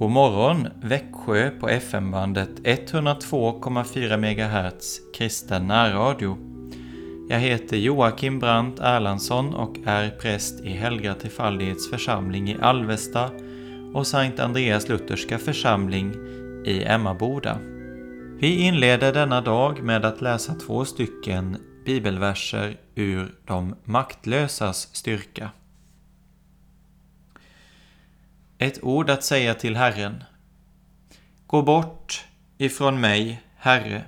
God morgon Växjö på FM-bandet 102,4 MHz kristen närradio. Jag heter Joakim Brandt Erlandsson och är präst i Helga Trefaldighets församling i Alvesta och Sankt Andreas Lutherska församling i Emmaboda. Vi inleder denna dag med att läsa två stycken bibelverser ur De maktlösas styrka. Ett ord att säga till Herren. Gå bort ifrån mig, Herre.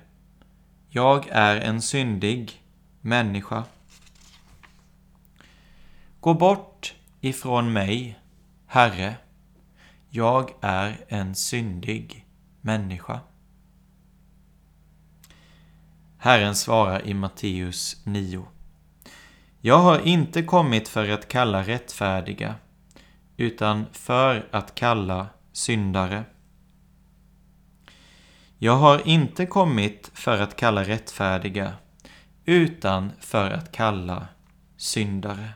Jag är en syndig människa. Gå bort ifrån mig, Herre. Jag är en syndig människa. Herren svarar i Matteus 9. Jag har inte kommit för att kalla rättfärdiga utan för att kalla syndare. Jag har inte kommit för att kalla rättfärdiga, utan för att kalla syndare.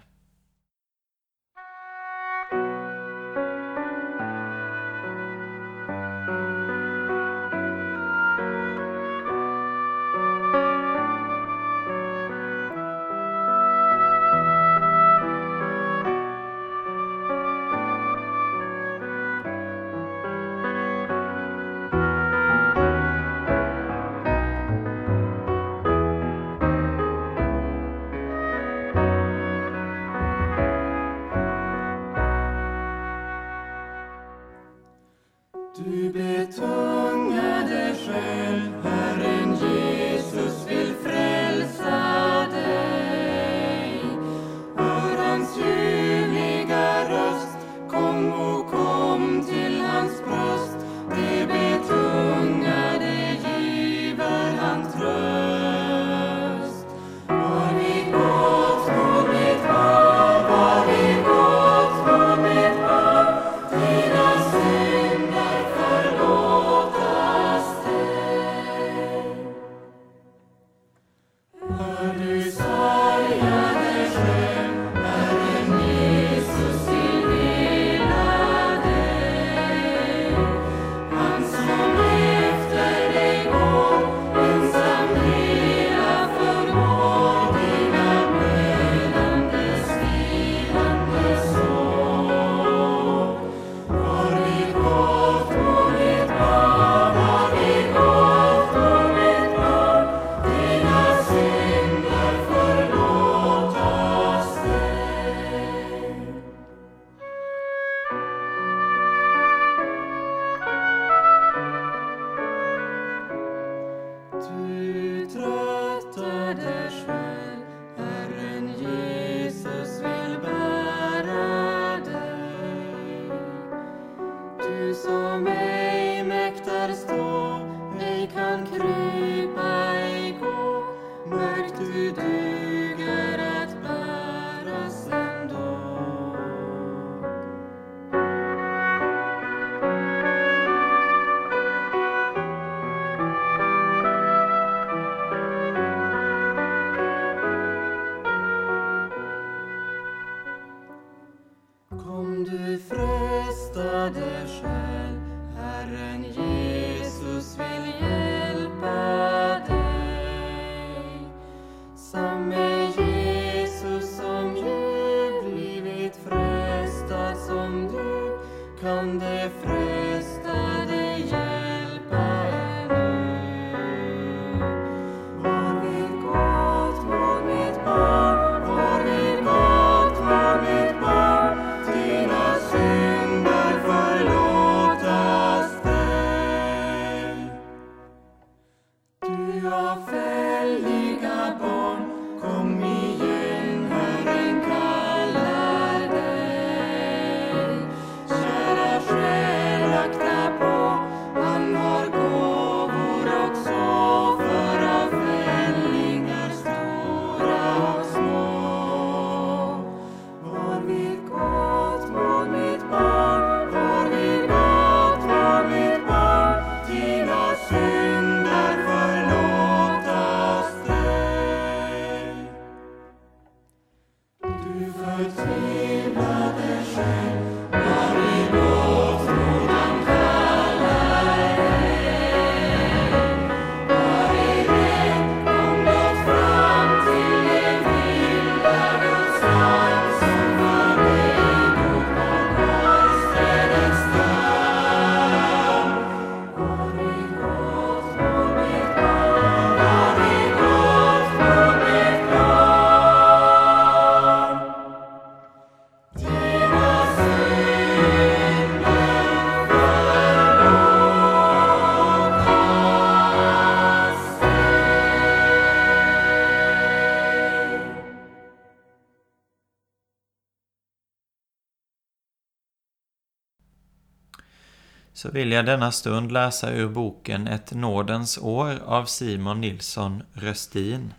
Så vill jag denna stund läsa ur boken Ett nådens år av Simon Nilsson Röstin.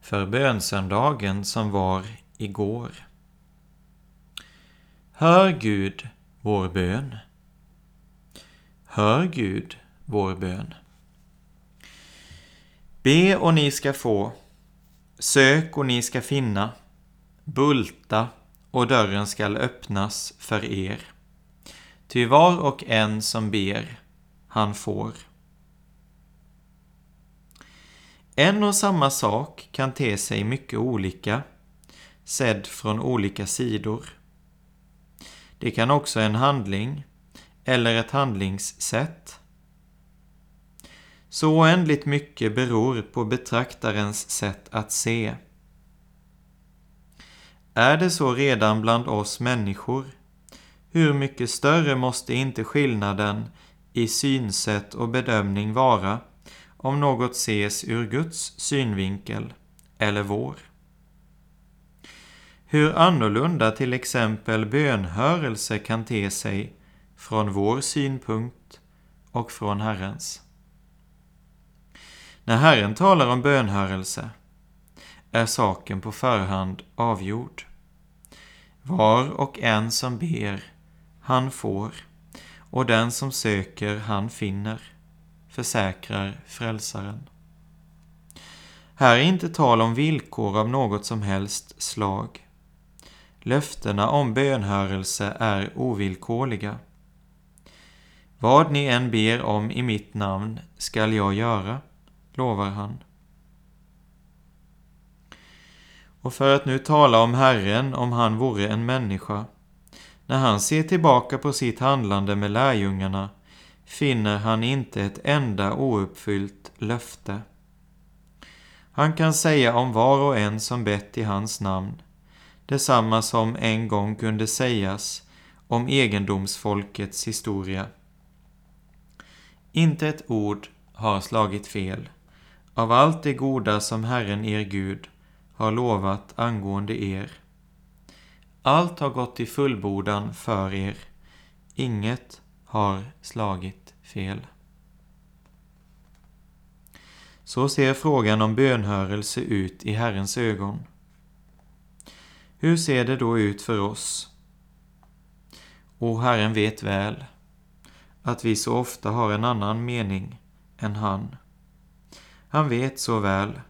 För bönsöndagen som var igår. Hör Gud vår bön. Hör Gud vår bön. Be och ni ska få. Sök och ni ska finna. Bulta och dörren skall öppnas för er. Ty var och en som ber, han får. En och samma sak kan te sig mycket olika, sedd från olika sidor. Det kan också en handling, eller ett handlingssätt. Så oändligt mycket beror på betraktarens sätt att se. Är det så redan bland oss människor hur mycket större måste inte skillnaden i synsätt och bedömning vara om något ses ur Guds synvinkel eller vår? Hur annorlunda till exempel bönhörelse kan te sig från vår synpunkt och från Herrens. När Herren talar om bönhörelse är saken på förhand avgjord. Var och en som ber han får, och den som söker, han finner, försäkrar Frälsaren. Här är inte tal om villkor av något som helst slag. Löftena om bönhörelse är ovillkorliga. Vad ni än ber om i mitt namn skall jag göra, lovar han. Och för att nu tala om Herren om han vore en människa, när han ser tillbaka på sitt handlande med lärjungarna finner han inte ett enda ouppfyllt löfte. Han kan säga om var och en som bett i hans namn, detsamma som en gång kunde sägas om egendomsfolkets historia. Inte ett ord har slagit fel av allt det goda som Herren er Gud har lovat angående er. Allt har gått i fullbordan för er. Inget har slagit fel. Så ser frågan om bönhörelse ut i Herrens ögon. Hur ser det då ut för oss? O, Herren vet väl att vi så ofta har en annan mening än han. Han vet så väl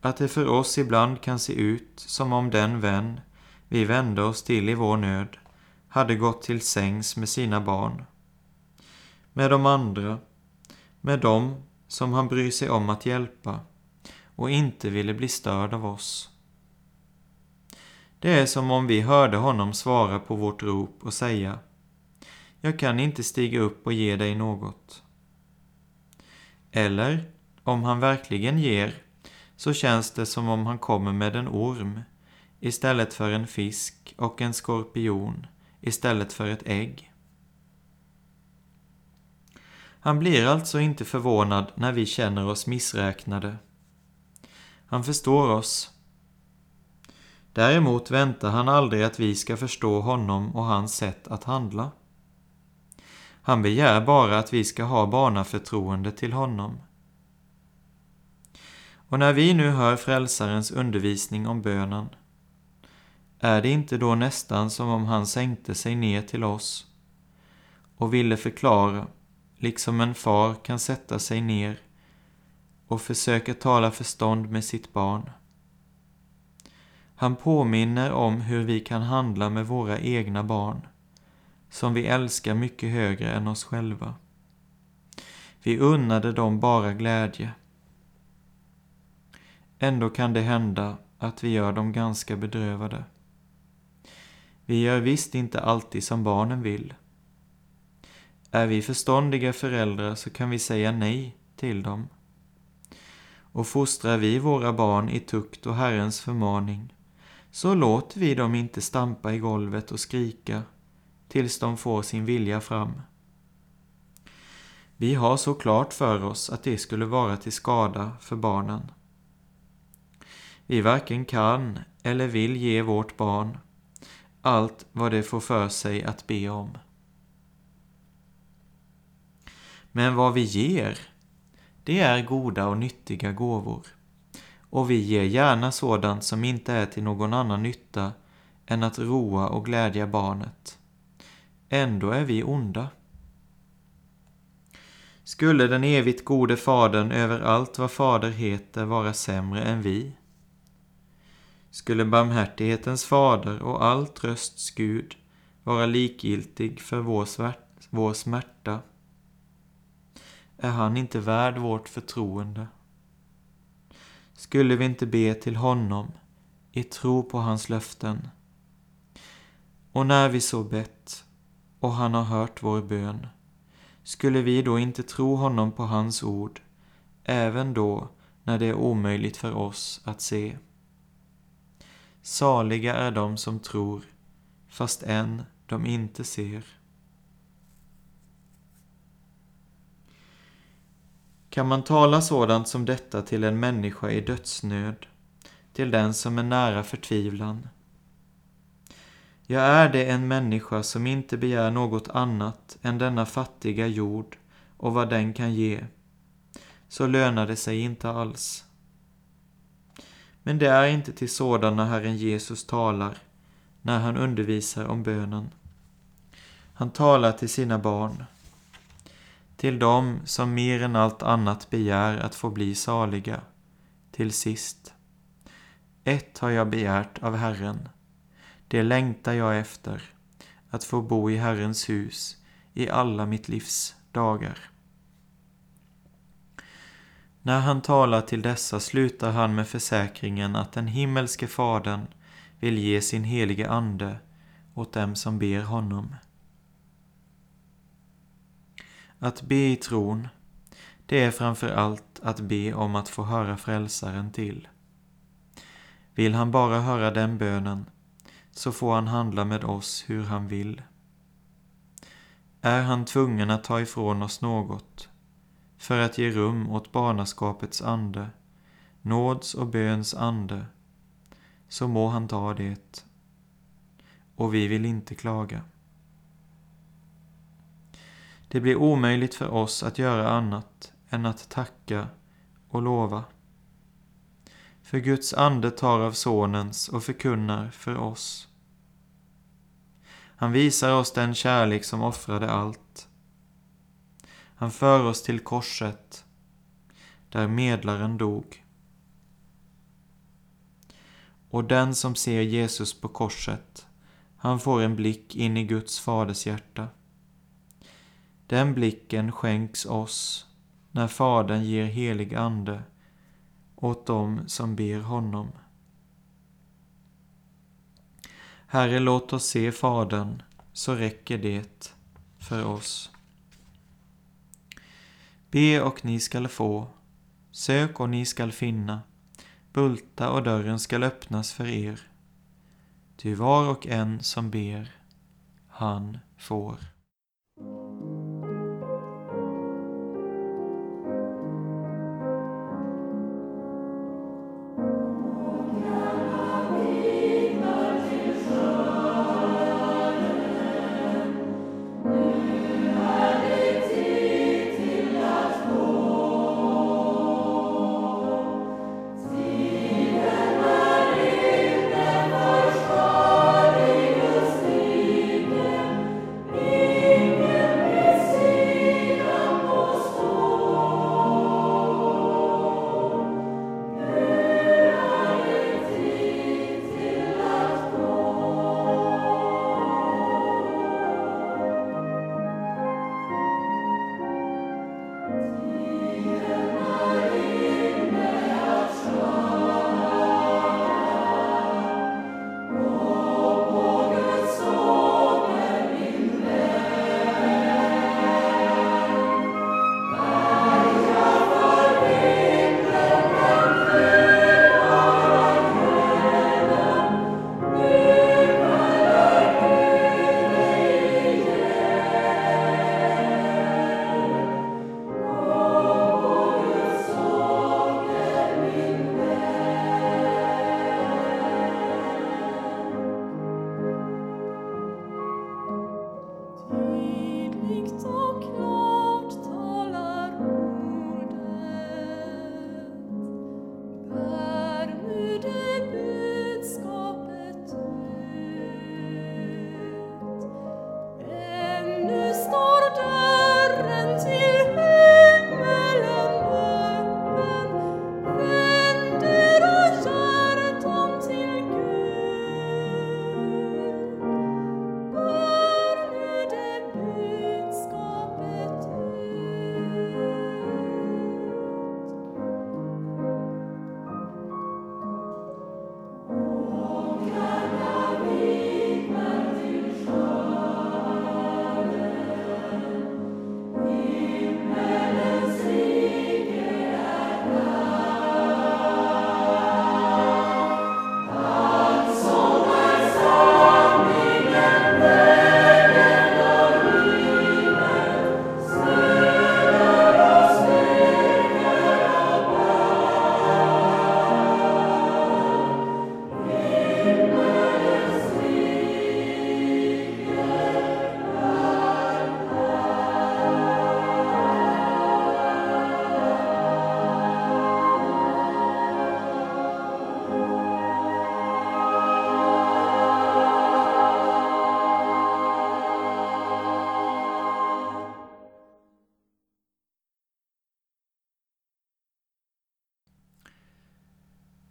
att det för oss ibland kan se ut som om den vän vi vände oss till i vår nöd hade gått till sängs med sina barn. Med de andra, med dem som han bryr sig om att hjälpa och inte ville bli störd av oss. Det är som om vi hörde honom svara på vårt rop och säga Jag kan inte stiga upp och ge dig något. Eller, om han verkligen ger, så känns det som om han kommer med en orm istället för en fisk och en skorpion istället för ett ägg. Han blir alltså inte förvånad när vi känner oss missräknade. Han förstår oss. Däremot väntar han aldrig att vi ska förstå honom och hans sätt att handla. Han begär bara att vi ska ha barnaförtroende till honom. Och när vi nu hör Frälsarens undervisning om bönen är det inte då nästan som om han sänkte sig ner till oss och ville förklara, liksom en far kan sätta sig ner och försöka tala förstånd med sitt barn. Han påminner om hur vi kan handla med våra egna barn, som vi älskar mycket högre än oss själva. Vi unnade dem bara glädje. Ändå kan det hända att vi gör dem ganska bedrövade. Vi gör visst inte alltid som barnen vill. Är vi förståndiga föräldrar så kan vi säga nej till dem. Och fostrar vi våra barn i tukt och Herrens förmaning så låter vi dem inte stampa i golvet och skrika tills de får sin vilja fram. Vi har så klart för oss att det skulle vara till skada för barnen. Vi varken kan eller vill ge vårt barn allt vad det får för sig att be om. Men vad vi ger, det är goda och nyttiga gåvor. Och vi ger gärna sådant som inte är till någon annan nytta än att roa och glädja barnet. Ändå är vi onda. Skulle den evigt gode Fadern över allt vad Fader heter vara sämre än vi? Skulle barmhärtighetens Fader och all trösts Gud vara likgiltig för vår, svärt, vår smärta? Är han inte värd vårt förtroende? Skulle vi inte be till honom i tro på hans löften? Och när vi så bett och han har hört vår bön, skulle vi då inte tro honom på hans ord, även då när det är omöjligt för oss att se? Saliga är de som tror, fast än de inte ser. Kan man tala sådant som detta till en människa i dödsnöd, till den som är nära förtvivlan? Jag är det en människa som inte begär något annat än denna fattiga jord och vad den kan ge, så lönar det sig inte alls. Men det är inte till sådana Herren Jesus talar när han undervisar om bönen. Han talar till sina barn, till dem som mer än allt annat begär att få bli saliga, till sist. Ett har jag begärt av Herren, det längtar jag efter, att få bo i Herrens hus i alla mitt livs dagar. När han talar till dessa slutar han med försäkringen att den himmelske Fadern vill ge sin helige Ande åt dem som ber honom. Att be i tron, det är framför allt att be om att få höra Frälsaren till. Vill han bara höra den bönen, så får han handla med oss hur han vill. Är han tvungen att ta ifrån oss något, för att ge rum åt barnaskapets ande, nåds och böns ande, så må han ta det. Och vi vill inte klaga. Det blir omöjligt för oss att göra annat än att tacka och lova. För Guds ande tar av Sonens och förkunnar för oss. Han visar oss den kärlek som offrade allt. Han för oss till korset, där medlaren dog. Och den som ser Jesus på korset, han får en blick in i Guds faders hjärta. Den blicken skänks oss när Fadern ger helig ande åt dem som ber honom. Herre, låt oss se Fadern, så räcker det för oss. Be och ni skall få, sök och ni skall finna, bulta och dörren skall öppnas för er. Ty var och en som ber, han får.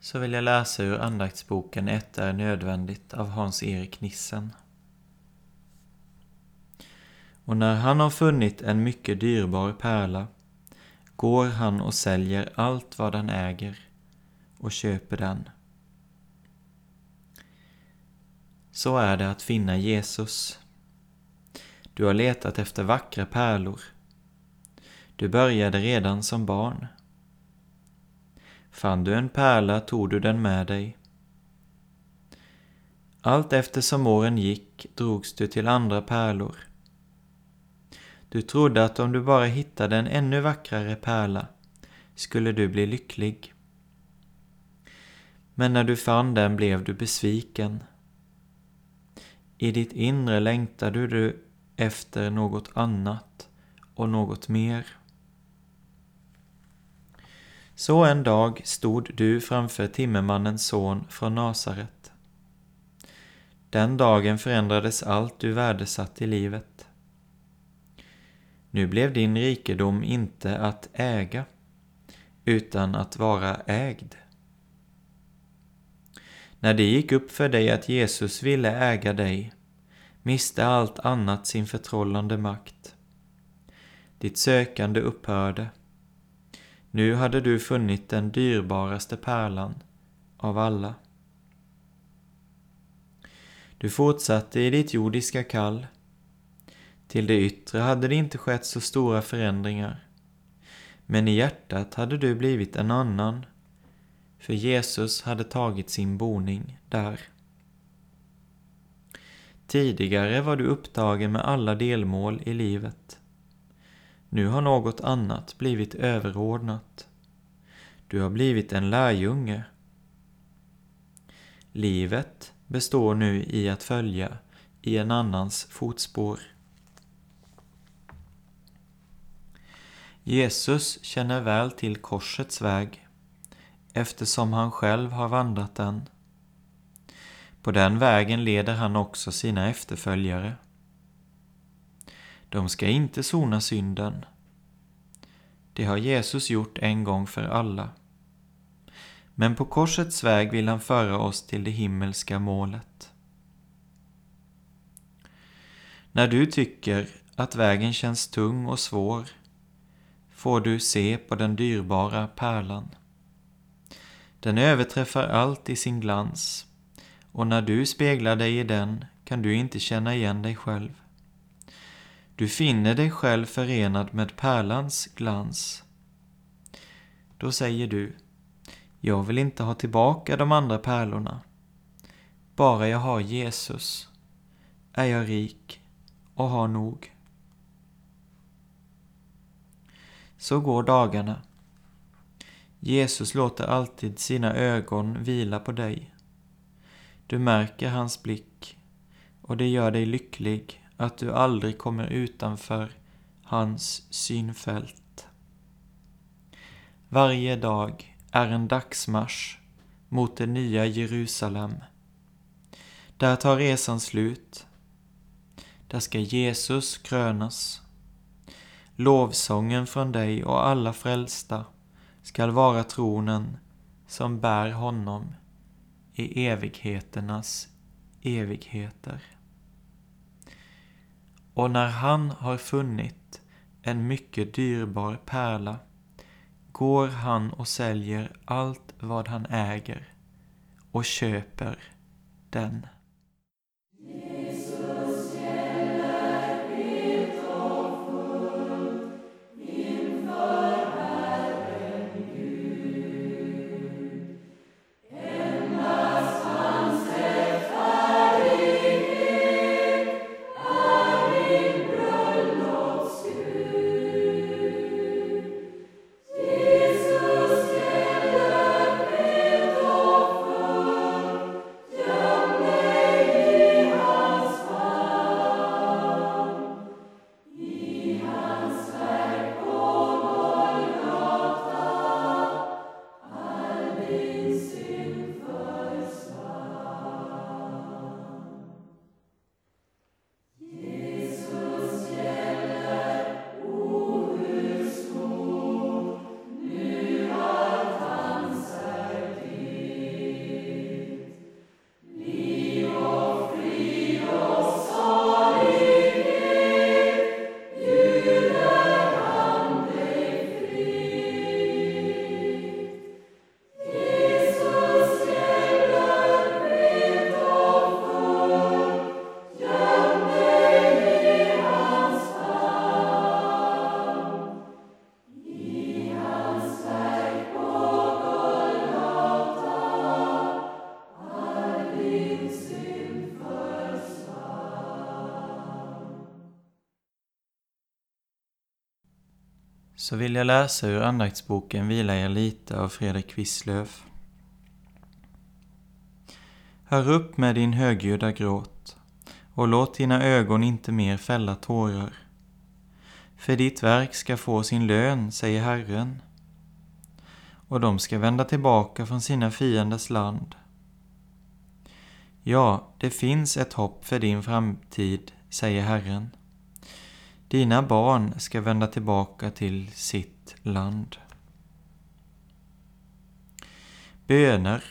Så vill jag läsa ur andaktsboken Ett är nödvändigt av Hans-Erik Nissen. Och när han har funnit en mycket dyrbar pärla går han och säljer allt vad han äger och köper den. Så är det att finna Jesus. Du har letat efter vackra pärlor. Du började redan som barn. Fann du en pärla tog du den med dig. Allt eftersom åren gick drogs du till andra pärlor. Du trodde att om du bara hittade en ännu vackrare pärla skulle du bli lycklig. Men när du fann den blev du besviken. I ditt inre längtade du efter något annat och något mer. Så en dag stod du framför timmermannens son från Nasaret. Den dagen förändrades allt du värdesatt i livet. Nu blev din rikedom inte att äga, utan att vara ägd. När det gick upp för dig att Jesus ville äga dig, miste allt annat sin förtrollande makt. Ditt sökande upphörde. Nu hade du funnit den dyrbaraste pärlan av alla. Du fortsatte i ditt jordiska kall. Till det yttre hade det inte skett så stora förändringar. Men i hjärtat hade du blivit en annan, för Jesus hade tagit sin boning där. Tidigare var du upptagen med alla delmål i livet. Nu har något annat blivit överordnat. Du har blivit en lärjunge. Livet består nu i att följa i en annans fotspår. Jesus känner väl till korsets väg eftersom han själv har vandrat den. På den vägen leder han också sina efterföljare. De ska inte sona synden. Det har Jesus gjort en gång för alla. Men på korsets väg vill han föra oss till det himmelska målet. När du tycker att vägen känns tung och svår får du se på den dyrbara pärlan. Den överträffar allt i sin glans och när du speglar dig i den kan du inte känna igen dig själv. Du finner dig själv förenad med pärlans glans. Då säger du, jag vill inte ha tillbaka de andra pärlorna. Bara jag har Jesus är jag rik och har nog. Så går dagarna. Jesus låter alltid sina ögon vila på dig. Du märker hans blick och det gör dig lycklig att du aldrig kommer utanför hans synfält. Varje dag är en dagsmarsch mot det nya Jerusalem. Där tar resan slut. Där ska Jesus krönas. Lovsången från dig och alla frälsta skall vara tronen som bär honom i evigheternas evigheter. Och när han har funnit en mycket dyrbar pärla går han och säljer allt vad han äger och köper den. Så vill jag läsa ur andaktsboken Vila er lite av Fredrik Wisslöf. Hör upp med din högljudda gråt och låt dina ögon inte mer fälla tårar. För ditt verk ska få sin lön, säger Herren, och de ska vända tillbaka från sina fienders land. Ja, det finns ett hopp för din framtid, säger Herren. Dina barn ska vända tillbaka till sitt land. Böner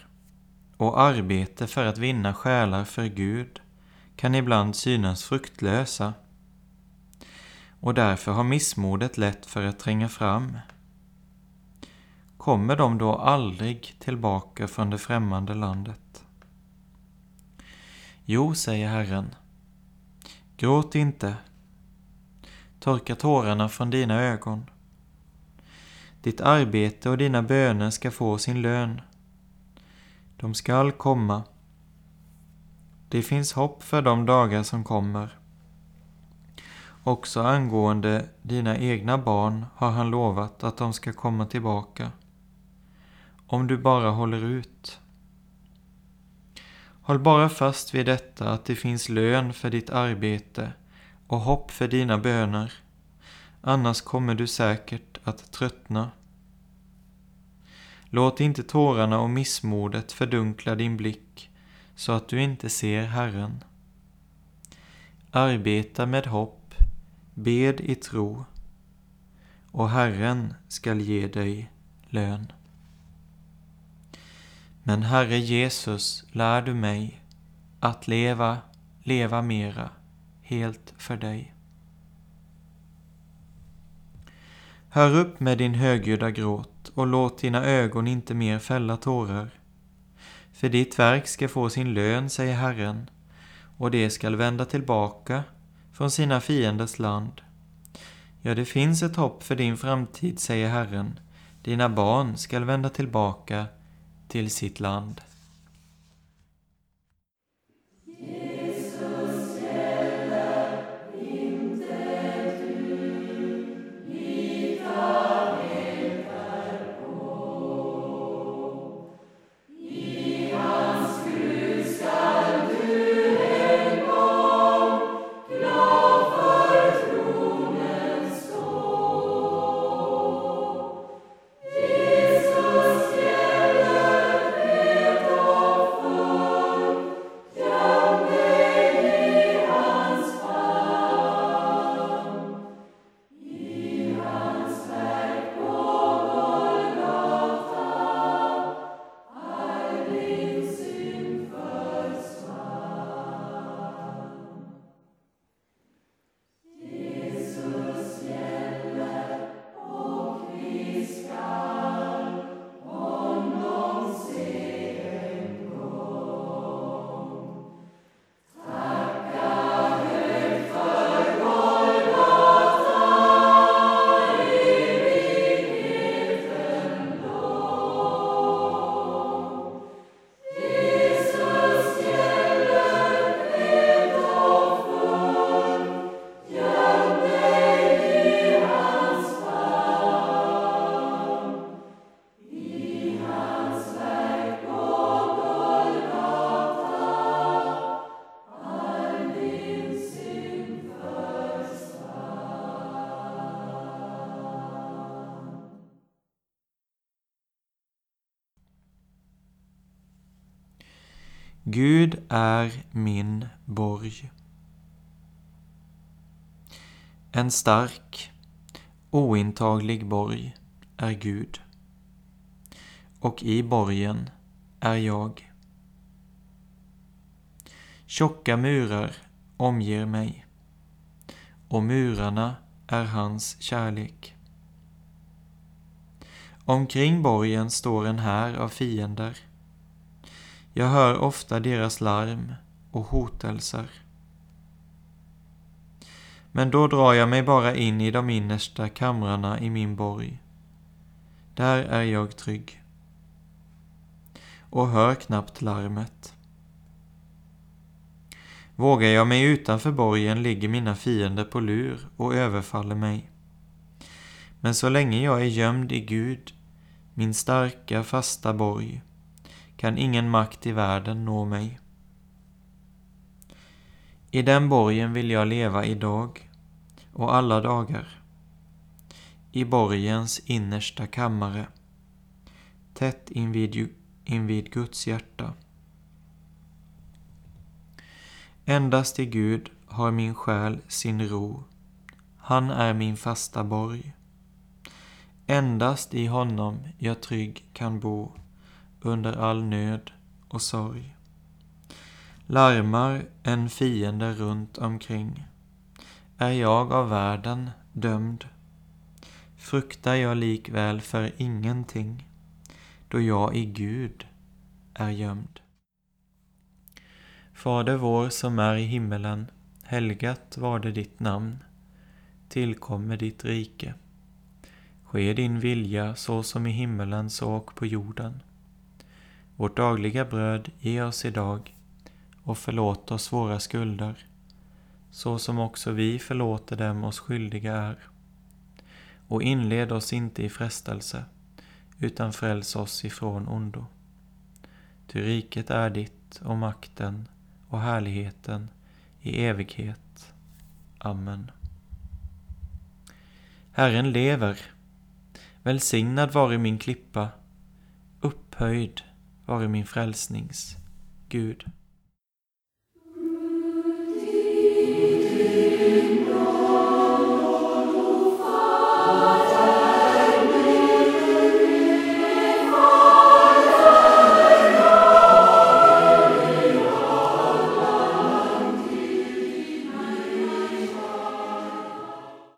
och arbete för att vinna själar för Gud kan ibland synas fruktlösa och därför har missmodet lätt för att tränga fram. Kommer de då aldrig tillbaka från det främmande landet? Jo, säger Herren. Gråt inte. Torka tårarna från dina ögon. Ditt arbete och dina böner ska få sin lön. De skall komma. Det finns hopp för de dagar som kommer. Också angående dina egna barn har han lovat att de ska komma tillbaka. Om du bara håller ut. Håll bara fast vid detta att det finns lön för ditt arbete och hopp för dina böner. Annars kommer du säkert att tröttna. Låt inte tårarna och missmodet fördunkla din blick så att du inte ser Herren. Arbeta med hopp, bed i tro och Herren skall ge dig lön. Men Herre Jesus, lär du mig att leva, leva mera, helt för dig. Hör upp med din högljudda gråt och låt dina ögon inte mer fälla tårar. För ditt verk ska få sin lön, säger Herren, och det skall vända tillbaka från sina fienders land. Ja, det finns ett hopp för din framtid, säger Herren. Dina barn skall vända tillbaka till sitt land. Är min borg. En stark, ointaglig borg är Gud. Och i borgen är jag. Tjocka murar omger mig och murarna är hans kärlek. Omkring borgen står en här av fiender jag hör ofta deras larm och hotelser. Men då drar jag mig bara in i de innersta kamrarna i min borg. Där är jag trygg. Och hör knappt larmet. Vågar jag mig utanför borgen ligger mina fiender på lur och överfaller mig. Men så länge jag är gömd i Gud, min starka fasta borg, kan ingen makt i världen nå mig. I den borgen vill jag leva idag och alla dagar. I borgens innersta kammare, tätt invid, invid Guds hjärta. Endast i Gud har min själ sin ro. Han är min fasta borg. Endast i honom jag trygg kan bo under all nöd och sorg. Larmar en fiende runt omkring är jag av världen dömd. Fruktar jag likväl för ingenting då jag i Gud är gömd. Fader vår som är i himmelen. Helgat var det ditt namn. Tillkommer ditt rike. Ske din vilja så som i himmelen så och på jorden. Vårt dagliga bröd ge oss idag och förlåt oss våra skulder så som också vi förlåter dem oss skyldiga är. Och inled oss inte i frestelse utan fräls oss ifrån ondo. Ty riket är ditt och makten och härligheten i evighet. Amen. Herren lever. Välsignad vare min klippa, upphöjd vare min frälsnings Gud.